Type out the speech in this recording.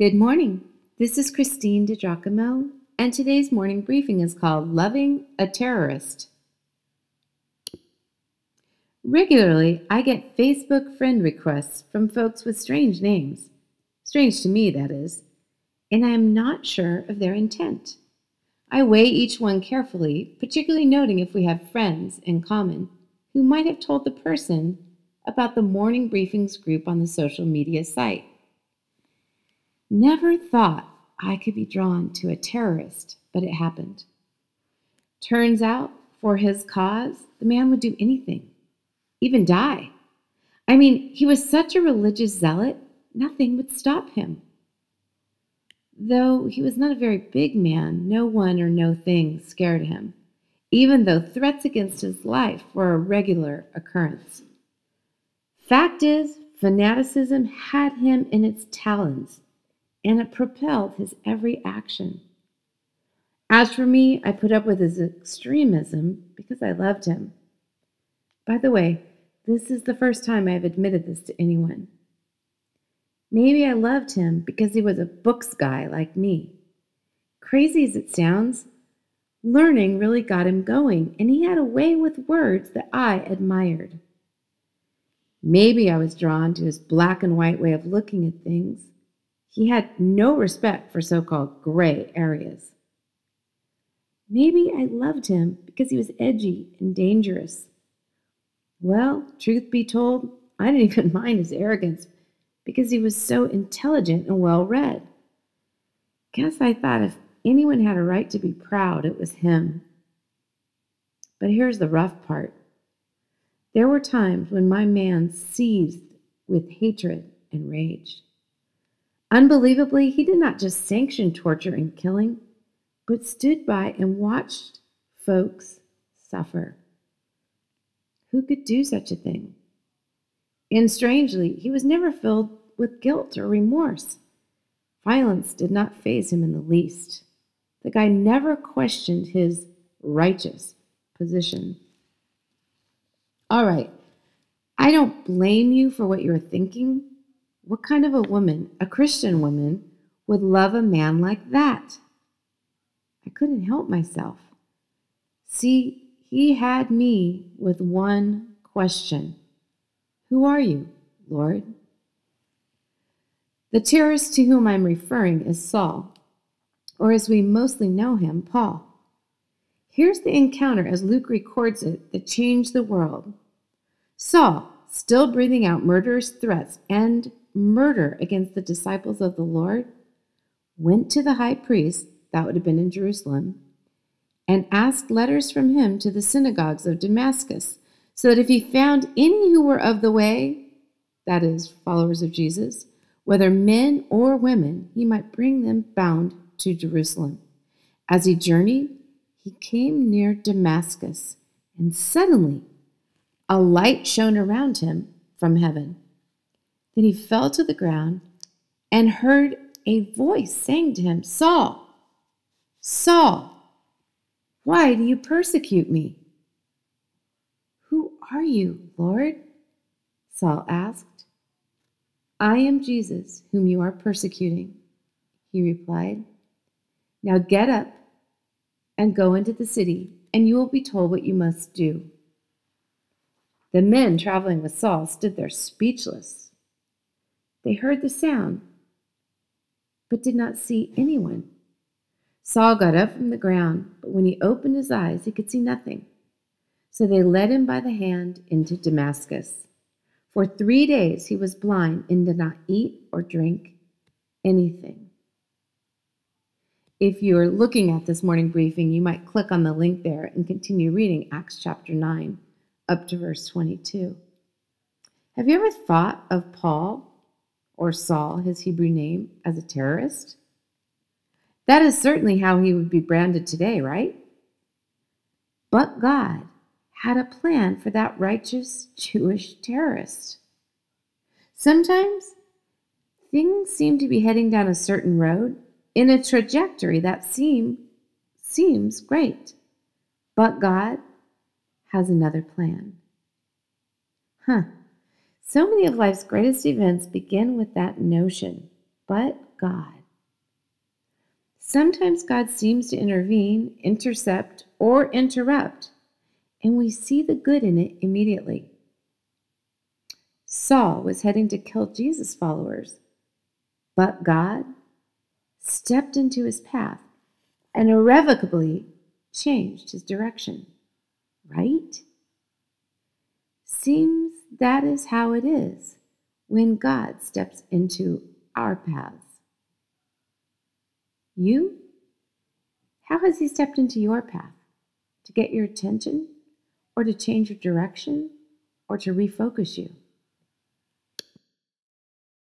Good morning. This is Christine DiGiacomo, and today's morning briefing is called Loving a Terrorist. Regularly, I get Facebook friend requests from folks with strange names. Strange to me, that is. And I am not sure of their intent. I weigh each one carefully, particularly noting if we have friends in common who might have told the person about the morning briefings group on the social media site. Never thought I could be drawn to a terrorist, but it happened. Turns out, for his cause, the man would do anything, even die. I mean, he was such a religious zealot, nothing would stop him. Though he was not a very big man, no one or no thing scared him, even though threats against his life were a regular occurrence. Fact is, fanaticism had him in its talons and it propelled his every action. As for me, I put up with his extremism because I loved him. By the way, this is the first time I have admitted this to anyone. Maybe I loved him because he was a books guy like me. Crazy as it sounds, learning really got him going, and he had a way with words that I admired. Maybe I was drawn to his black and white way of looking at things he had no respect for so called gray areas. Maybe I loved him because he was edgy and dangerous. Well, truth be told, I didn't even mind his arrogance because he was so intelligent and well read. Guess I thought if anyone had a right to be proud, it was him. But here's the rough part there were times when my man seethed with hatred and rage. Unbelievably, he did not just sanction torture and killing, but stood by and watched folks suffer. Who could do such a thing? And strangely, he was never filled with guilt or remorse. Violence did not faze him in the least. The guy never questioned his righteous position. All right, I don't blame you for what you're thinking, what kind of a woman, a Christian woman, would love a man like that? I couldn't help myself. See, he had me with one question Who are you, Lord? The terrorist to whom I'm referring is Saul, or as we mostly know him, Paul. Here's the encounter as Luke records it that changed the world. Saul, still breathing out murderous threats and murder against the disciples of the Lord, went to the high priest, that would have been in Jerusalem, and asked letters from him to the synagogues of Damascus, so that if he found any who were of the way, that is, followers of Jesus, whether men or women, he might bring them bound to Jerusalem. As he journeyed, he came near Damascus, and suddenly a light shone around him from heaven. Then he fell to the ground and heard a voice saying to him, Saul, Saul, why do you persecute me? Who are you, Lord? Saul asked. I am Jesus, whom you are persecuting, he replied. Now get up and go into the city, and you will be told what you must do. The men traveling with Saul stood there speechless. They heard the sound, but did not see anyone. Saul got up from the ground, but when he opened his eyes, he could see nothing. So they led him by the hand into Damascus. For three days he was blind and did not eat or drink anything. If you're looking at this morning briefing, you might click on the link there and continue reading Acts chapter 9 up to verse 22. Have you ever thought of Paul or Saul, his Hebrew name, as a terrorist? That is certainly how he would be branded today, right? But God had a plan for that righteous Jewish terrorist. Sometimes things seem to be heading down a certain road in a trajectory that seem, seems great. But God has another plan. Huh. So many of life's greatest events begin with that notion, but God. Sometimes God seems to intervene, intercept, or interrupt, and we see the good in it immediately. Saul was heading to kill Jesus' followers, but God stepped into his path and irrevocably changed his direction. Right? Seems that is how it is when God steps into our paths. You? How has He stepped into your path? To get your attention? Or to change your direction? Or to refocus you?